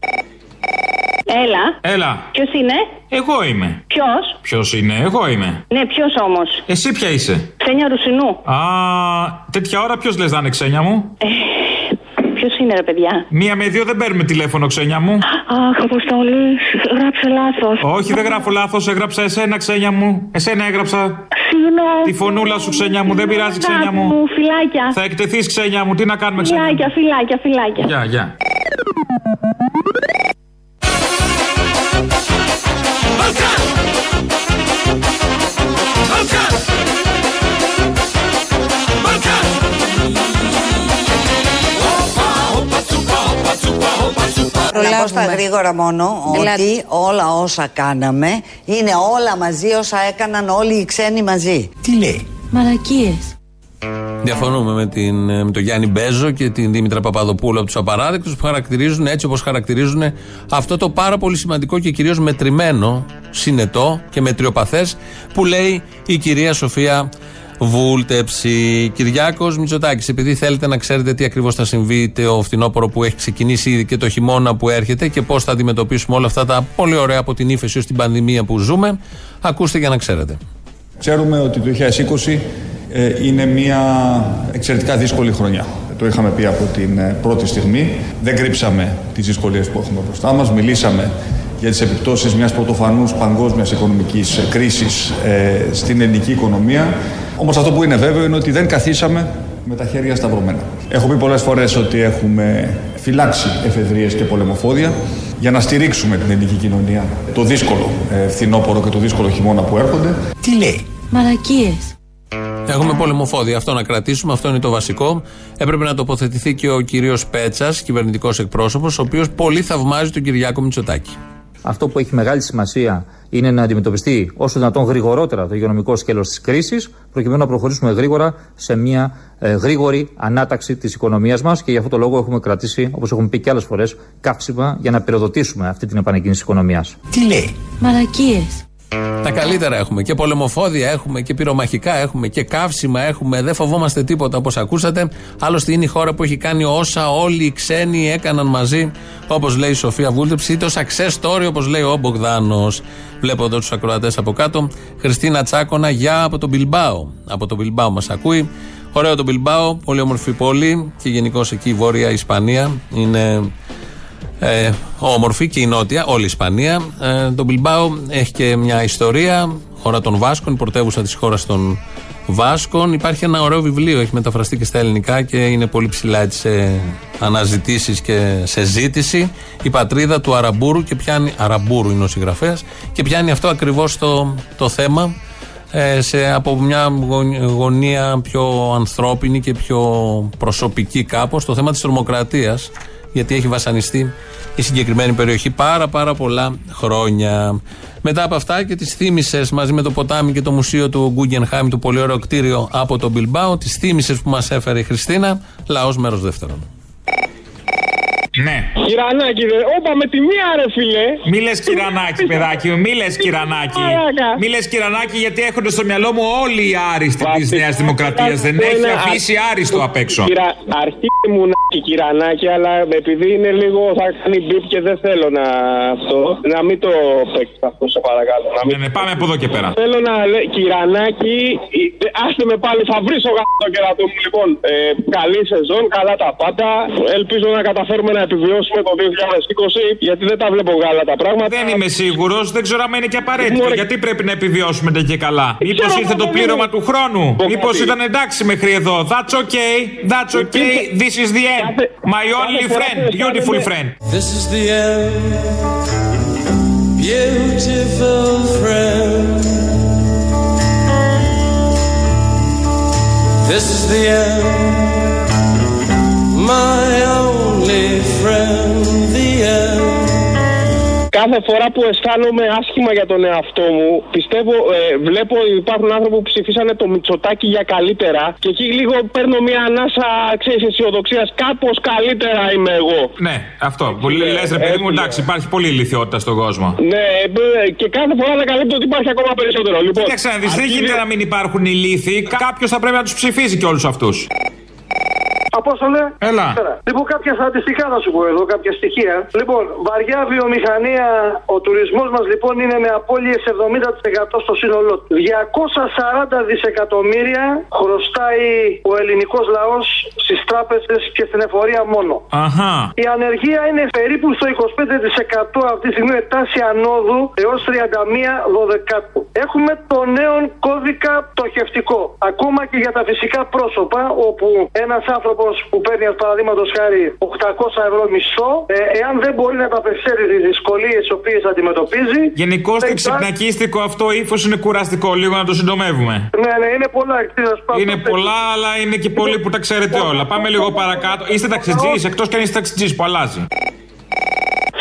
Έλα. Έλα, Ποιος είναι; εγώ είμαι. Ποιος; Ποιος είναι, εγώ είμαι. Ναι, ποιος όμως; Εσύ ποια είσαι; Ξένια Ρουσινού. Α, τέτοια ώρα ποιος λες να είναι ξένια μου; Ποιος είναι, ρε παιδιά; Μία με δύο δεν παίρνουμε τηλέφωνο ξένια μου. Αχ, Αποστολή, γράψε λάθος. Όχι, δεν γράφω λάθος, έγραψα εσένα ξένια μου. Εσένα έγραψα. Συγγνώμη. Τη φωνούλα σου ξένια μου, δεν πειράζει ξένια μου. Μου, φυλάκια. Θα εκτεθείς ξένια μου, τι να κάνουμε ξένια μου; Φυλάκια, φυλάκια, φυλάκια. Γεια, γεια. Να πω στα γρήγορα μόνο ότι όλα όσα κάναμε είναι όλα μαζί όσα έκαναν όλοι οι ξένοι μαζί. Τι λέει; Μαλακίες. Διαφωνούμε με, την, ε, με τον Γιάννη Μπέζο και την Δήμητρα Παπαδοπούλου από τους απαράδεκτους που χαρακτηρίζουν έτσι όπως χαρακτηρίζουν αυτό το πάρα πολύ σημαντικό και κυρίως μετρημένο, συνετό και μετριοπαθές που λέει η κυρία Σοφία Βούλτεψη. Κυριάκος Μητσοτάκης, επειδή θέλετε να ξέρετε τι ακριβώς θα συμβεί το φθινόπωρο που έχει ξεκινήσει ήδη και το χειμώνα που έρχεται και πώς θα αντιμετωπίσουμε όλα αυτά τα πολύ ωραία από την ύφεση ως την πανδημία που ζούμε, ακούστε για να ξέρετε. Ξέρουμε ότι το 2020 ε, είναι μια εξαιρετικά δύσκολη χρονιά. Το είχαμε πει από την ε, πρώτη στιγμή. Δεν κρύψαμε τις δυσκολίες που έχουμε μπροστά μας. Μιλήσαμε για τις επιπτώσεις μιας πρωτοφανούς παγκόσμιας οικονομικής ε, κρίσης ε, στην ελληνική οικονομία. Όμως αυτό που είναι βέβαιο είναι ότι δεν καθίσαμε με τα χέρια σταυρωμένα. Έχω πει πολλές φορές ότι έχουμε φυλάξει εφεδρείες και πολεμοφόδια για να στηρίξουμε την ελληνική κοινωνία το δύσκολο ε, φθινόπωρο και το δύσκολο χειμώνα που έρχονται. Τι λέει; Μαλακίες. Έχουμε πολεμοφόδια. Αυτό να κρατήσουμε, αυτό είναι το βασικό. Έπρεπε να τοποθετηθεί και ο κύριος Πέτσας, κυβερνητικός εκπρόσωπος, ο οποίος πολύ θαυμάζει τον Κυριάκο Μητσοτάκη. Αυτό που έχει μεγάλη σημασία είναι να αντιμετωπιστεί όσο δυνατόν γρηγορότερα το υγειονομικό σκέλος της κρίσης, προκειμένου να προχωρήσουμε γρήγορα σε μια ε, γρήγορη ανάταξη της οικονομίας μας και γι' αυτό το λόγο έχουμε κρατήσει, όπως έχουμε πει και άλλες φορές, καύσιμα για να πυροδοτήσουμε αυτή την επανεκκίνηση της οικονομίας. Τι λέει; Μαλακίες. Τα καλύτερα έχουμε. Και πολεμοφόδια έχουμε και πυρομαχικά έχουμε και καύσιμα έχουμε. Δεν φοβόμαστε τίποτα όπως ακούσατε. Άλλωστε είναι η χώρα που έχει κάνει όσα όλοι οι ξένοι έκαναν μαζί, όπως λέει η Σοφία Βούλτεψη, ή το success story όπως λέει ο Μπογδάνος. Βλέπω εδώ τους ακροατές από κάτω. Χριστίνα Τσάκονα, γεια από τον Μπιλμπάο. Από τον Μπιλμπάο μας ακούει. Ωραίο το Μπιλμπάο, πολύ όμορφη πόλη και γενικώς εκεί η Βόρεια Ισπανία είναι ε, όμορφη και η νότια, όλη η Ισπανία. Ε, το Μπιλμπάο έχει και μια ιστορία, χώρα των Βάσκων, η πρωτεύουσα της χώρας των Βάσκων. Υπάρχει ένα ωραίο βιβλίο, έχει μεταφραστεί και στα ελληνικά και είναι πολύ ψηλά έτσι, σε αναζητήσεις και σε ζήτηση. Η πατρίδα του Αραμπούρου και πιάνει. Αραμπούρου είναι ο συγγραφέας και πιάνει αυτό ακριβώς το, το θέμα ε, σε, από μια γωνία πιο ανθρώπινη και πιο προσωπική κάπως το θέμα της τρομοκρατίας γιατί έχει βασανιστεί η συγκεκριμένη περιοχή πάρα πάρα πολλά χρόνια. Μετά από αυτά και τις θύμισες μαζί με το ποτάμι και το μουσείο του Γκούγκενχάιμ, το πολύ ωραίο κτίριο από τον Μπιλμπάο, τις θύμισες που μας έφερε η Χριστίνα, λαός μέρος δεύτερον. Ναι. Κυρανάκι, δε. Όπα με τη μία, ρε φιλέ. Μη λες κυρανάκι, παιδάκι μου, μη λες κυρανάκι. Μη λες κυρανάκι, γιατί έχονται στο μυαλό μου όλοι οι άριστοι της Νέας Δημοκρατίας. Δεν έχει αφήσει άριστο απ' έξω. Αρχή μου να κυρανάκι, αλλά επειδή είναι λίγο θα κάνει μπίπ και δεν θέλω να αυτό. Να μην το παίξει αυτό, σε παρακαλώ. Να μην... Ναι, ναι, πάμε από εδώ και πέρα. Θέλω να λέω κυρανάκι, άστε με πάλι, θα βρει ο το κερατό μου. Λοιπόν, ε, καλή σεζόν, καλά τα πάντα. Ελπίζω να καταφέρουμε να επιβιώσουμε το 2020, γιατί δεν τα βλέπω γάλα τα πράγματα. Δεν είμαι σίγουρος, δεν ξέρω αν είναι και απαραίτητο. Γιατί πρέπει να επιβιώσουμε και καλά; Μήπως ήρθε το πλήρωμα του χρόνου; Μήπως ήταν εντάξει μέχρι εδώ; That's okay, that's okay, this is the end. My only friend, beautiful friend. This is the end, beautiful friend. This is the end, my only friend, the end. Κάθε φορά που αισθάνομαι άσχημα για τον εαυτό μου, πιστεύω, ε, βλέπω ότι υπάρχουν άνθρωποι που ψηφίσανε το Μητσοτάκι για καλύτερα και εκεί λίγο παίρνω μια ανάσα ξέρεις, αισιοδοξίας. Κάπως καλύτερα είμαι εγώ. Ναι, αυτό. Που λες, ρε παιδί μου, εντάξει, υπάρχει πολλή ηλικιότητα στον κόσμο. Ναι, και κάθε φορά ανακαλύπτω ότι υπάρχει ακόμα περισσότερο. Λοιπόν, Κοίταξε να δει, δεν γίνεται να μην υπάρχουν ηλίθιοι. Κάποιος θα πρέπει να τους ψηφίζει και όλους αυτούς. Απόστολε. Έλα. Λοιπόν, κάποια στατιστικά θα σου πω εδώ, κάποια στοιχεία. Λοιπόν, βαριά βιομηχανία, ο τουρισμός μας λοιπόν είναι με απώλειες 70% στο σύνολό του. 240 δισεκατομμύρια χρωστάει ο ελληνικός λαός στις τράπεζες και στην εφορία μόνο. Αχα. Η ανεργία είναι περίπου στο 25% αυτή τη στιγμή με τάση ανόδου έως 31 δωδεκάτου. Έχουμε το νέο κώδικα πτωχευτικό. Ακόμα και για τα φυσικά πρόσωπα, όπου ένας άνθρωπος που παίρνει, ας παραδείγματος χάρη, 800 ευρώ μισθό, ε, εάν δεν μπορεί να ταπεξέλθει τις δυσκολίες τι οποίες αντιμετωπίζει. Γενικώ το ξυπνακίστικο αυτό ύφος είναι κουραστικό, λίγο να το συντομεύουμε. Ναι, ναι, είναι πολλά. Είναι πολλά, αλλά είναι και πολλοί που τα ξέρετε όλα. Πάμε λίγο παρακάτω. Είστε ταξιτζής, εκτός και αν είστε ταξιτζής που αλλάζει.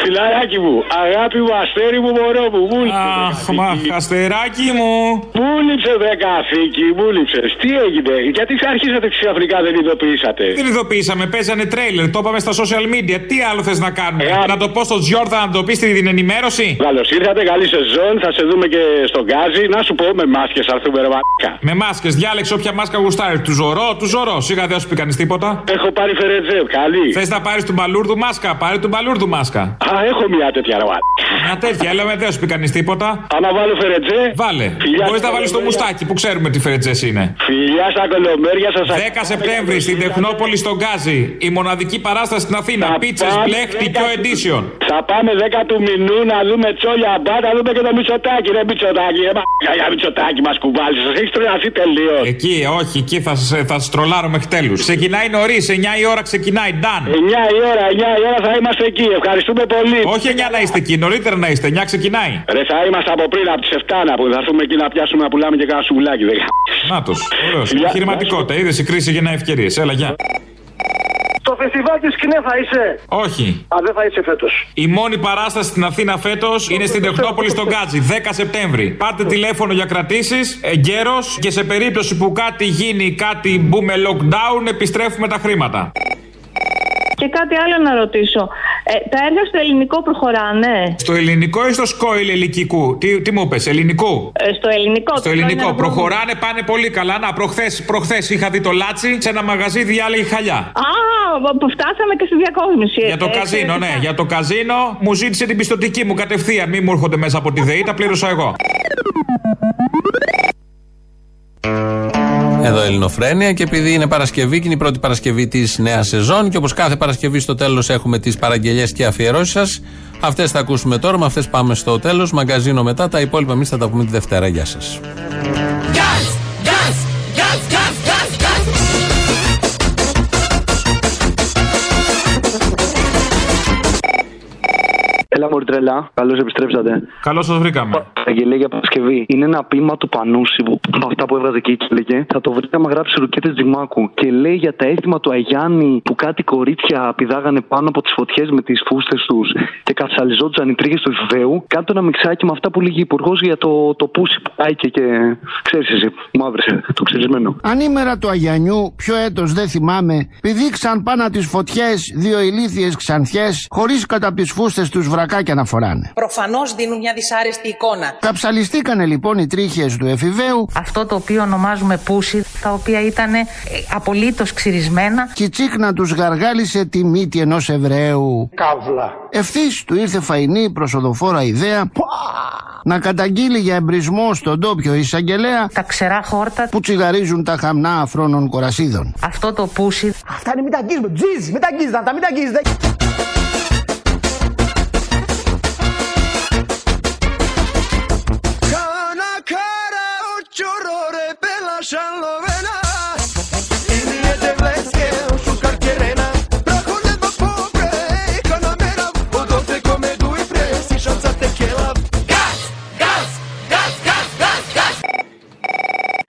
Φιλαράκι μου, αγάπη μου, αστέρι μου, μωρό μου, μου Αχ, μα, αστεράκι μου. Μου λείψε δε καθήκη, μου λείψες. Τι έγινε, γιατί αρχίσατε ξαφνικά δεν ειδοποιήσατε; Δεν ειδοποιήσαμε, παίζανε τρέιλερ, το είπαμε στα social media. Τι άλλο θες να κάνουμε, Ε, να το πω στο Τζιόρδα να το πεις την ενημέρωση; Καλώς ήρθατε, καλή σεζόν, θα σε δούμε και στον γκάζι. Να σου πω με μάσκες, θα έρθουμε ρε μαλάκα. Με μάσκες, διάλεξε όποια μάσκα γουστάρεις. Του ζωρό, του ζωρό. Σιγά δεν σου πει κανείς τίποτα. Έχω πάρει φερετζέ, καλή. Θες να πάρεις του μπαλούρδου μάσκα, πάρει του μπαλούρδου μάσκα. Α, έχω μια τέτοια ρε μαλάκα. Μια τέτοια, έλα με δεν σου πει κανείς τίποτα. Άμα βάλω φερετζέ. Βάλε. Φιλιά Μπορείς στα να βάλεις το κολομέρια. μουστάκι που ξέρουμε τι φερετζές είναι. Φιλιά στα κολομέρια σας. 10 Σεπτέμβρη στην Τεχνόπολη στον Γκάζι. Η μοναδική παράσταση στην Αθήνα. Πίτσε πάμε Black Τικιό 10 Edition. Θα πάμε 10 του μηνού να δούμε τσόλια μπα, να δούμε και το μισοτάκι, ρε μισοτάκι. Ρε μαλάκα, για μισοτάκι μας κουβάλεις, σας έχει τρελαθεί τελείως. Εκεί, όχι, εκεί θα σα θα σας τρολάρω μέχρι τέλους. Ξεκινάει νωρίς, 9 η ώρα ξεκινάει. Done. 9 η ώρα, 9 η ώρα θα είμαστε εκεί. Ευχαριστούμε πολύ. Όχι 9 να είστε εκεί, νωρίτερα να είστε. 9 ξεκινάει. Ρε, θα είμαστε από πριν, από τις 7 να πούμε. Θα έρθουμε εκεί να πιάσουμε να πουλάμε και κάνα σουβλάκι. Δεν Νάτο. Ωραίος. Επιχειρηματικότητα. Είδες η κρίση γεννά ευκαιρίες. Έλα, γεια. Στο φεστιβάλ της ΚΝΕ θα είσαι. Όχι. Α, δεν θα είσαι φέτος. Η μόνη παράσταση στην Αθήνα φέτος είναι στην Τεχνόπολη στον Γκάτζι, 10 Σεπτέμβρη. Πάρτε τηλέφωνο για κρατήσεις, εγκαίρως και σε περίπτωση που κάτι γίνει, κάτι μπούμε lockdown, επιστρέφουμε τα χρήματα. Και κάτι άλλο να ρωτήσω. Ε, τα έργα στο ελληνικό προχωράνε; Στο ελληνικό ή στο σκόιλ ελληνικού. Τι, τι μου είπες, ελληνικού; Ε, στο ελληνικό. Στο το ελληνικό. είναι ένα Προχωράνε, πάνε πολύ καλά. Να, προχθές, προχθές είχα δει το λάτσι σε ένα μαγαζί διάλεγε χαλιά. Α, που φτάσαμε και στη διακόσμηση. Για το Ε, καζίνο, ναι. εξαιρετικά. Για το καζίνο μου ζήτησε την πιστοτική μου κατευθείαν. Μην μου έρχονται μέσα από τη ΔΕΗ, τα πλήρωσα εγώ. Εδώ Ελληνοφρένια και επειδή είναι Παρασκευή και είναι η πρώτη Παρασκευή της νέας σεζόν και όπως κάθε Παρασκευή στο τέλος έχουμε τις παραγγελίε και αφιερώσεις σας. Αυτές θα ακούσουμε τώρα, με αυτές πάμε στο τέλος. Μαγκαζίνο μετά. Τα υπόλοιπα εμείς θα τα πούμε τη Δευτέρα. Γεια σας. Έλα, μωρή τρελά. Καλώς επιστρέψατε. Καλώς σας βρήκαμε. Αγγελία για Παρασκευή. Είναι ένα ποίημα του Πανούση που από αυτά που έβγαζε εκεί και λέγε. Θα το βρείτε άμα γράψει ρουκέτες Τζιμάκου. Και λέει για τα έθιμα του Αγιάννη που κάτι κορίτσια πηδάγανε πάνω από τις φωτιές με τις φούστες τους και καψαλιζόντουσαν οι τρίχες του Ιβαίου. Κάτω ένα μιξάκι με αυτά που λέγει υπουργός για το, το πούσι που πάει και, και ξέρεις εσύ. Μου άβρεσε το ξερισμένο. Ανήμερα του Αγιανιού, ποιο έτος δεν θυμάμαι, πηδήξαν πάνω τις φωτιές δύο ηλίθιες ξανθιές, χωρίς κατά τις φούστες τους βρακάκια να φοράνε. Προφανώς δίνουν μια δυσάρεστη εικόνα. Καψαλιστήκανε λοιπόν οι τρίχες του εφηβαίου Αυτό το οποίο ονομάζουμε πούσι, τα οποία ήταν απολύτως ξυρισμένα. και η τσίχνα τους γαργάλισε τη μύτη ενός Εβραίου. Καύλα. Ευθύς του ήρθε φαϊνή προσοδοφόρα ιδέα να καταγγείλει για εμπρισμό στον τόπιο εισαγγελέα Τα ξερά χόρτα, που τσιγαρίζουν τα χαμνά αφρόνων κορασίδων. αυτό το πούσι. Αυτά είναι μην τα αγγίζουμε. Τζιζ, μην τα αγγίζετε αυτά, μην τα αγγίζετε.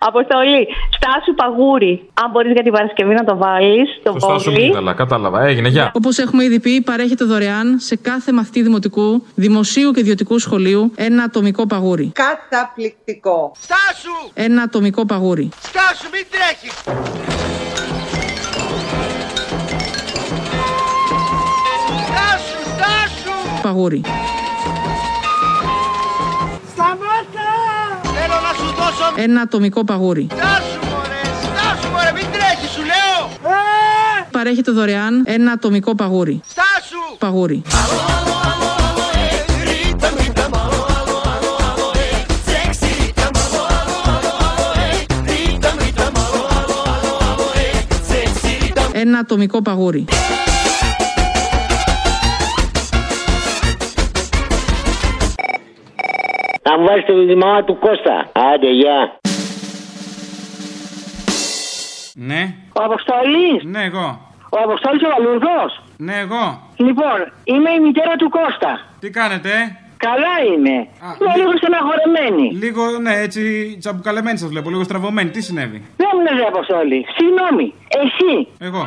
Αποστολή, στάσου παγούρι. Αν μπορείς για την Παρασκευή να το βάλεις στο Το στάσο πόδι. μύδαλα, κατάλαβα. Έγινε, γεια. Όπως έχουμε ήδη πει, παρέχεται δωρεάν σε κάθε μαθητή δημοτικού, δημοσίου και ιδιωτικού σχολείου ένα ατομικό παγούρι. Καταπληκτικό. Στάσου, Ένα ατομικό παγούρι. στάσου μην τρέχεις Στάσου, στάσου Παγούρι. Να σου δώσω Ένα ατομικό παγούρι. Στάσου μωρέ, στάσου μωρέ, μην τρέχεις σου λέω Παρέχεται δωρεάν ένα ατομικό παγούρι. Στάσου Παγούρι. Ένα ατομικό παγούρι. Να μου βάζει το μαμά του Κώστα. Άντε, γεια. Ναι. Ο Αποστολή. Ναι, εγώ. Ο Αποστολή ο Βαλουρδό. Ναι, εγώ. Λοιπόν, είμαι η μητέρα του Κώστα. Τι κάνετε, ε; Καλά είμαι. Είμαι λίγο στεναχωρεμένη. Λίγο, ναι, έτσι τσαμπουκαλεμένη σας βλέπω, λίγο στραβωμένη. Τι συνέβη; Δεν μου λες, Αποστολή. Συγγνώμη. Εσύ Εγώ.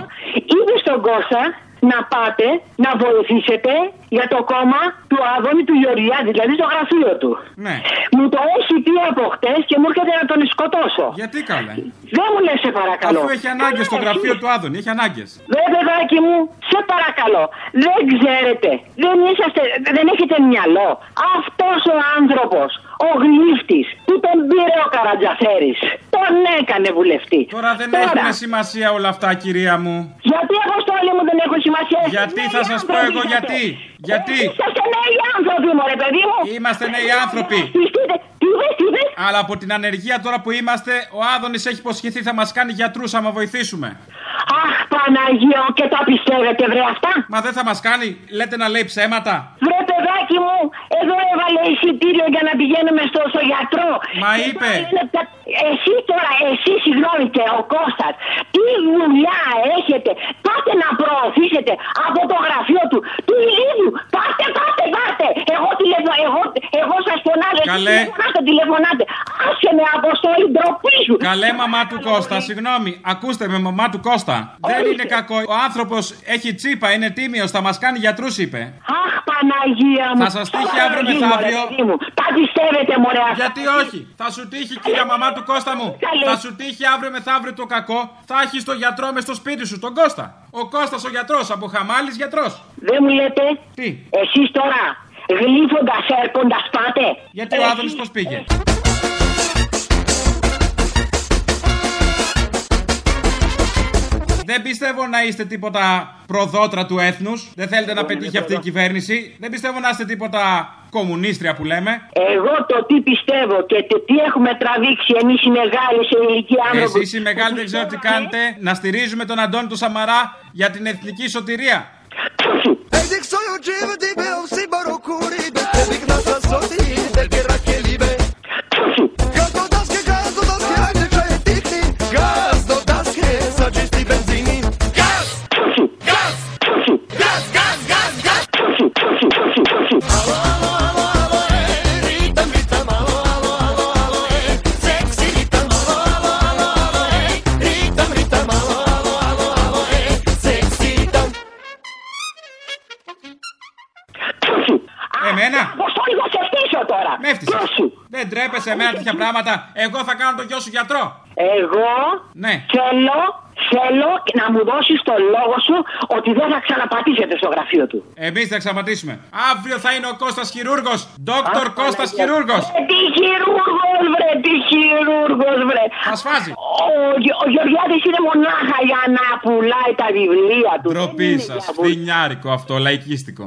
είπε στον Κώστα να πάτε να βοηθήσετε για το κόμμα του Άδωνη του Γεωργιάδη, δηλαδή στο γραφείο του. Ναι. Μου το έχει πει από χτες και μου έρχεται να τον σκοτώσω. Γιατί καλά. Δεν μου λες, σε παρακαλώ. Αφού έχει ανάγκες στο γραφείο του Άδωνη, έχει ανάγκες. Δε παιδάκι μου, σε παρακαλώ. Δεν ξέρετε. Δεν, είσαστε, δεν έχετε μυαλό. Αυτός ο άνθρωπος, ο γλύφτης, που τον πήρε ο Καρατζαφέρης, τον έκανε βουλευτή. Τώρα δεν έχουν σημασία όλα αυτά, κυρία μου. Γιατί αποστόλη μου δεν έχω σημασία; Γιατί θα σας πω εγώ γιατί. Γιατί; Είσαστε νέοι άνθρωποι, μωρέ παιδί μου. Είμαστε νέοι άνθρωποι. Τι είπες, τι είπες; Αλλά από την ανεργία τώρα που είμαστε, ο Άδωνης έχει υποσχεθεί θα μας κάνει γιατρούς άμα βοηθήσουμε. Αχ, Παναγία, και τα πιστεύετε, βρε αυτά. Μα δεν θα μας κάνει, λέτε να λέει ψέματα. Βρε παιδάκι μου, εδώ έβαλε εισιτήριο για να πηγαίνουμε στο, στο γιατρό. Μα Και είπε. τώρα είναι τα- Εσύ τώρα, εσύ συγγνώμη και ο Κώστας, τι δουλειά έχετε; Πάτε να προωθήσετε από το γραφείο του, του ηλίδιου. Πάτε, πάτε, πάτε. Εγώ, τηλεφω... εγώ, εγώ σας φωνάζω. εσείς Καλέ. Τηλεφωνάτε, τηλεφωνάτε. Άσε με αποστολή ντροπή σου. Καλέ μαμά του Κώστα, συγγνώμη, ακούστε με μαμά του Κώστα. Δεν είναι κακό. Ο άνθρωπος έχει τσίπα, είναι τίμιος, θα μας κάνει γιατρούς, είπε. Αχ, Παναγία μου. Θα σας τύχει Τώρα αύριο παιδί μου, μεθαύριο. ρε παιδί μου. Τα πιστεύετε, μωρέ. αυτά. Γιατί όχι, θα σου τύχει κυρία μαμά του Κώστα μου. Καλέ. Θα σου τύχει αύριο μεθαύριο το κακό. Θα έχεις το γιατρό μες στο σπίτι σου, τον Κώστα. Ο Κώστας ο γιατρός, από χαμάλης γιατρός. Δεν μου λέτε; Τι; Εσείς τώρα γλύφοντας έρχοντας πάτε. Γιατί ο Άδωνης πώς πήγε; Δεν πιστεύω να είστε τίποτα προδότρα του έθνους. Δεν θέλετε να πετύχει αυτή η κυβέρνηση. Δεν πιστεύω να είστε τίποτα κομμουνίστρια που λέμε. Εγώ το τι πιστεύω και το τι έχουμε τραβήξει εμείς οι μεγάλοι σε ηλικία άνθρωποι. Εσεί οι μεγάλοι δεν ξέρω τι κάνετε. Να στηρίζουμε τον Αντώνη του Σαμαρά για την εθνική σωτηρία. Τρέπεσαι εμένα τέτοια πράγματα. Εγώ θα κάνω το γιο σου γιατρό. Εγώ Ναι. θέλω, θέλω να μου δώσεις το λόγο σου ότι δεν θα ξαναπατήσετε στο γραφείο του. Εμείς θα ξαματίσουμε. Αύριο θα είναι ο Κώστας Χειρούργος. Δόκτωρ Κώστας Χειρούργος. Ε, τι χειρούργος βρε, τι χειρούργος βρε. Θα σφάζει. Ο, Γε- ο Γεωργιάδης είναι μονάχα για να πουλάει τα βιβλία του. Ντροπή σας. Φθινιάρικο αυτό, λαϊκίστικο.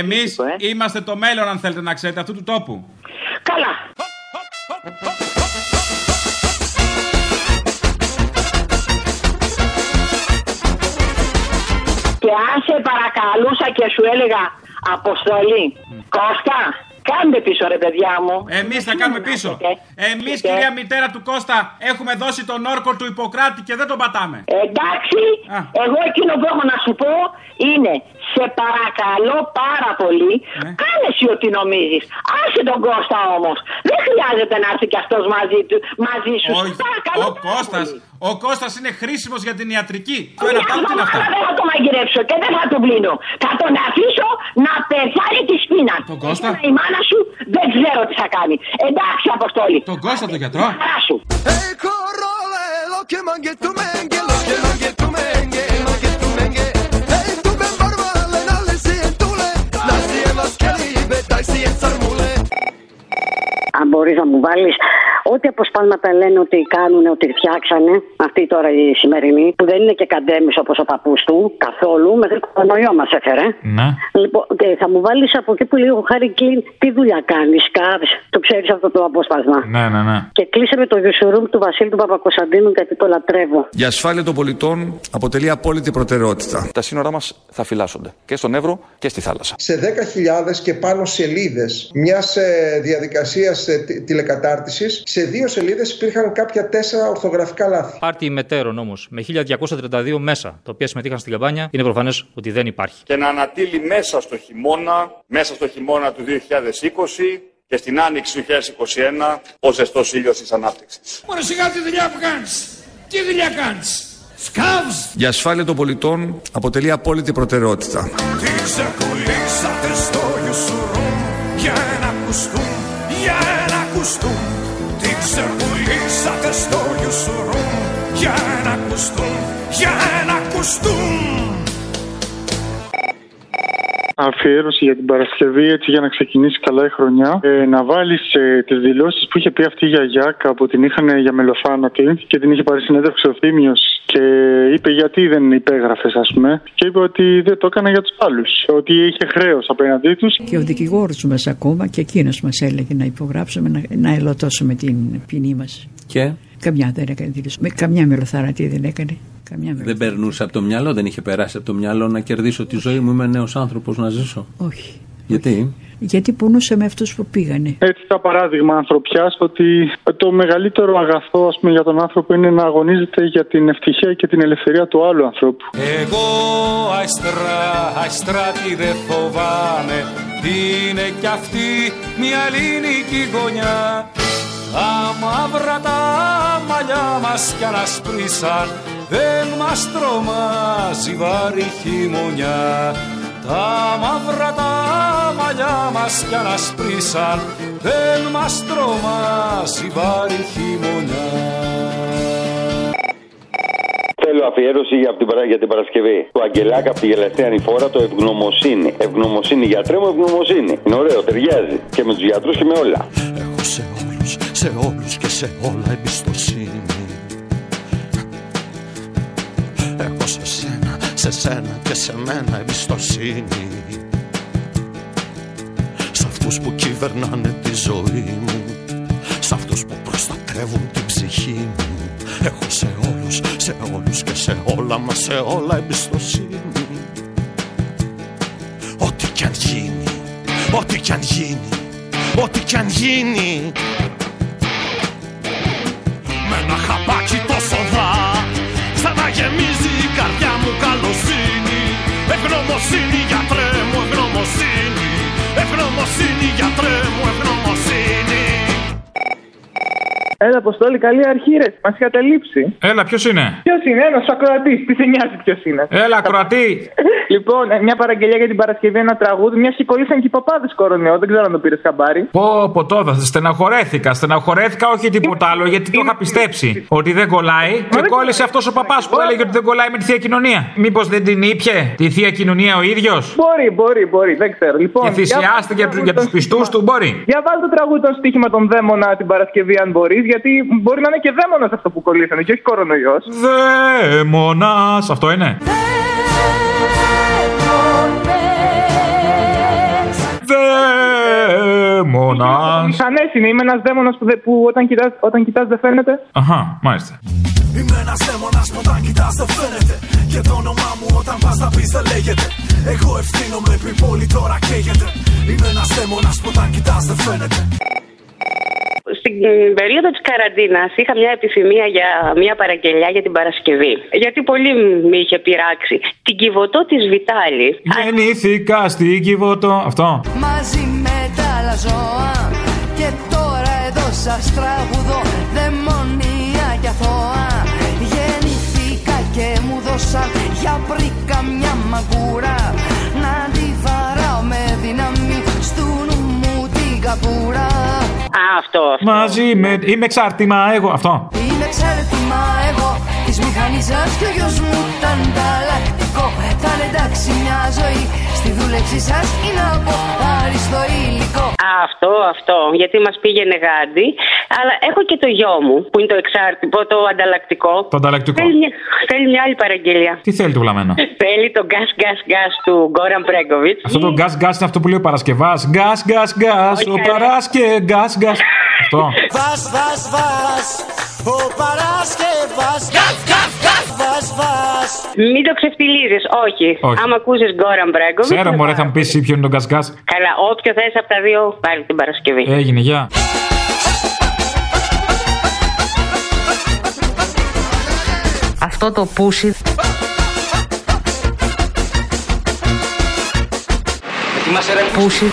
Εμείς είμαστε το μέλλον, αν θέλετε να ξέρετε, αυτού του τόπου. Καλά. Και αν σε παρακαλούσα και σου έλεγα Αποστολή, Κώστα, κάντε πίσω ρε παιδιά μου. Εμείς θα κάνουμε πίσω. Εμείς, κυρία μητέρα του Κώστα, έχουμε δώσει τον όρκο του Ιπποκράτη και δεν τον πατάμε. Εντάξει, εγώ εκείνο που έχω να σου πω είναι σε παρακαλώ πάρα πολύ, κάνε εσύ ό,τι νομίζεις. Άσε τον Κώστα όμως. Δεν χρειάζεται να έρθει κι αυτός μαζί, του, μαζί σου. Όχι, Παρακαλώ ο πάρα Κώστας, πολύ. ο Κώστας είναι χρήσιμος για την ιατρική. Το Όχι, ένα πάνω αυτό τι είναι αυτά. δεν θα το μαγειρέψω και δεν θα τον πλύνω. Θα τον αφήσω να πεθάνει της σπίνα. Τον Κώστα; Εσένα, Η μάνα σου δεν ξέρω τι θα κάνει. Εντάξει, Αποστόλη. Τον Κώστα τον γιατρό; Χαρά σου. Hey, corole, lo que mangue tu mengue, lo que mangue tu mengue, μπορείς να μου βάλεις ό,τι αποσπάσματα λένε ότι κάνουν, ότι φτιάξανε, αυτή τώρα η σημερινή, που δεν είναι και καντέμις όπως ο παππούς του, καθόλου, μέχρι κορονοϊό μας έφερε. Ναι. Λοιπόν, και θα μου βάλεις από εκεί που λέει ο Χάρη Κλίν, τι δουλειά κάνεις, κάβεις. Το ξέρεις αυτό το απόσπασμα. Ναι, ναι, ναι. Και κλείσε με το γιουσουρούμ του Βασίλη του Παπακοσαντίνου γιατί το λατρεύω. Η ασφάλεια των πολιτών αποτελεί απόλυτη προτεραιότητα. Τα σύνορά μας θα φυλάσσονται και στον Εύρο και στη θάλασσα. σε 10.000 και πάνω σελίδες μιας ε, διαδικασίας ε, τη- τηλεκατάρτισης, σε δύο σελίδες υπήρχαν κάποια τέσσερα ορθογραφικά λάθη. Πάρτι μετέρων όμως με 1232 μέσα τα οποία συμμετείχαν στην καμπάνια είναι προφανές ότι δεν υπάρχει. και να ανατείλει μέσα στο χειμώνα, μέσα στο χειμώνα του 2020 και στην άνοιξη του 2021 ο ζεστός ήλιος της ανάπτυξης. Μωρέ σιγά τη δουλειά που κάνεις; Τι δουλειά κάνεις; Σκάβς. Η ασφάλεια των πολιτών αποτελεί απόλυτη προτεραιότητα. Τι ξεκουλήσατε στο γιουσουρούμ για ένα κουστούμ, για ένα κουστούμ. Τι ξεκουλήσατε στο γιουσουρούμ για ένα κουστούμ, για ένα κουστούμ. Αφιέρωση για την Παρασκευή, έτσι για να ξεκινήσει καλά η χρονιά. Ε, να βάλεις ε, τις δηλώσεις που είχε πει αυτή η γιαγιάκα που την είχαν για μελοθάνατη και την είχε πάρει συνέντευξη ο Θήμιος και είπε γιατί δεν υπέγραφες, ας πούμε. Και είπε ότι δεν το έκανα για τους άλλους. Ότι είχε χρέος απέναντί τους. Και ο δικηγόρος μας ακόμα και εκείνος μας έλεγε να υπογράψουμε, να, να ελωτώσουμε την ποινή μας. Και; Καμιά δεν έκανε δήλωση. Με καμιά μελοθαρατή δεν έκανε. Καμιά δεν περνούσε από το μυαλό, δεν είχε περάσει από το μυαλό να κερδίσω τη ζωή μου. Είμαι νέος άνθρωπος να ζήσω. Όχι. Γιατί; Γιατί πονούσε με αυτούς που πήγανε. Έτσι, τα παράδειγμα ανθρωπιάς ότι το μεγαλύτερο αγαθό ας πούμε, για τον άνθρωπο είναι να αγωνίζεται για την ευτυχία και την ελευθερία του άλλου ανθρώπου. Εγώ αϊστρά, αϊστρά τι δεν φοβάμαι Είναι κι αυτή μια ελληνική γωνιά Τα μαύρα τα μαλλιά μας κι ανασπρίσαν Δεν μας τρομάζει βάρη χειμωνιά Τα μαύρα τα μαλλιά μας κι ανασπρίσαν Δεν μας τρομάζει βάρη χειμωνιά Θέλω αφιέρωση για την, παρα- για την Παρασκευή. Του Αγγελάκα από τη γελαστή ανηφόρα το ευγνωμοσύνη. Ευγνωμοσύνη, γιατρέ μου, ευγνωμοσύνη. Είναι ωραίο, ταιριάζει. Και με τους γιατρούς και με όλα. Έχω σε όλους, σε όλους και σε όλα εμπιστοσύνη. Έχω σε σένα, σε σένα και σε μένα εμπιστοσύνη. Σ' αυτούς που κυβερνάνε τη ζωή μου Σ' αυτούς που προστατεύουν την ψυχή μου. Έχω σε όλους, σε όλους και σε όλα μα σε όλα εμπιστοσύνη. Ό,τι κι αν γίνει, ό,τι κι αν γίνει Ό,τι κι αν γίνει Ευγνωμοσύνη γιατρέ μου ευγνωμοσύνη. Ευγνωμοσύνη γιατρέ μου ευγνωμοσύνη Έλα, Αποστόλη, καλή αρχή, ρε. Μας είχατε λείψει. Έλα, ποιος είναι; Ποιος είναι, ένας ακροατής. Τι σε νοιάζει ποιος είναι; Έλα, ακροατή. λοιπόν, ε, μια παραγγελία για την Παρασκευή, ένα τραγούδι. Μια και κολλήσαν και οι παπάδες κορονοϊό. Δεν ξέρω αν το πήρες χαμπάρι. Πω, πω, τώρα, στεναχωρέθηκα. Στεναχωρέθηκα, όχι τίποτα άλλο, γιατί το είχα πιστέψει ότι δεν κολλάει. Και κόλλησε αυτός ο παπάς που έλεγε ότι δεν κολλάει με τη θεία κοινωνία. Μήπως δεν την ήπια τη θεία κοινωνία ο ίδιος; Μπορεί, μπορεί, μπορεί, δεν ξέρω. Λοιπόν, Και θυσιάστηκε για, τους- για τους πιστούς του, μπορεί. Για βάλ το τραγούδι το στοίχημα των δαίμονα την Παρασκευή, αν μπορείς, γιατί μπορεί να είναι και δαίμονας αυτό που κολλήσανε και όχι κορονοϊός. Δαίμονας. Αυτό είναι. Δαίμονας. Μηχανές είναι, είμαι ένας δαίμονας που, δε- που όταν κοιτάς, όταν κοιτάς δεν φαίνεται. Αχα, μάλιστα. Είμαι ένας δαίμονας που όταν κοιτάς δεν φαίνεται Και το όνομά μου όταν πας να πεις δεν λέγεται Εγώ ευθύνομαι που η πόλη τώρα καίγεται Είμαι ένας δαίμονας που όταν κοιτάς δεν φαίνεται Στην ε, περίοδο της καραντίνας είχα μια επιθυμία για μια παραγγελιά για την Παρασκευή. Γιατί πολύ με είχε πειράξει. Την κυβωτό της Βιτάλη. Γεννήθηκα στην Κιβωτό. Αυτό. μαζί με τα άλλα ζώα Και τώρα εδώ σας τραγουδώ δαιμονία και αθώα Γεννηθήκα και μου δώσαν για πρίκα μια μαγκούρα Να τη βαράω με δύναμη στου νου μου την καπούρα Α, αυτό, αυτό. Μαζί με. Είμαι εξάρτημα εγώ. Αυτό. Είμαι εξάρτημα εγώ της μηχανής σας και ο γιος μου τα ανταλλακτικό Θα είναι εντάξει μια ζωή στη δούλεψη σας είναι από άριστο υλικό Α, αυτό, αυτό. Γιατί μας πήγαινε γάντι. Αλλά έχω και το γιο μου που είναι το εξάρτητο, το ανταλλακτικό. Το ανταλλακτικό. Θέλει μια, θέλει μια άλλη παραγγελία. Τι θέλει το βλαμμένο; Θέλει το gas gas gas του Γκόραν Μπρέγκοβιτ. Αυτό το gas gas είναι αυτό που λέει ο Παρασκευάς. Gas gas gas. Ο Παράσκε gas gas. Αυτό. Βας, βας, βας Ο Παρασκευάς Γας, γας, γας Βας, βας Μην το ξεφτιλίζει, όχι. Όχι. Άμα ακούσεις Γκόραν Μπρέγκοβιτ. Ξέρω, μωρέ, θα μου πεις εσύ ποιο είναι το gas gas. Καλά, όποιο θες από τα δύο, πάλι την Παρασκευή. Έγινε, γεια. Αυτό το πούσι Πούσι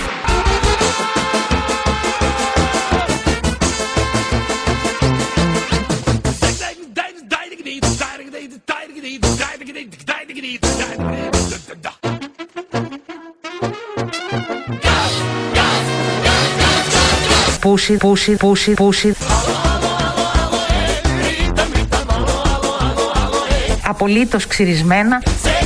Πούσι, πούσι, πούσι, πούσι. Απολύτως ξυρισμένα. Sexy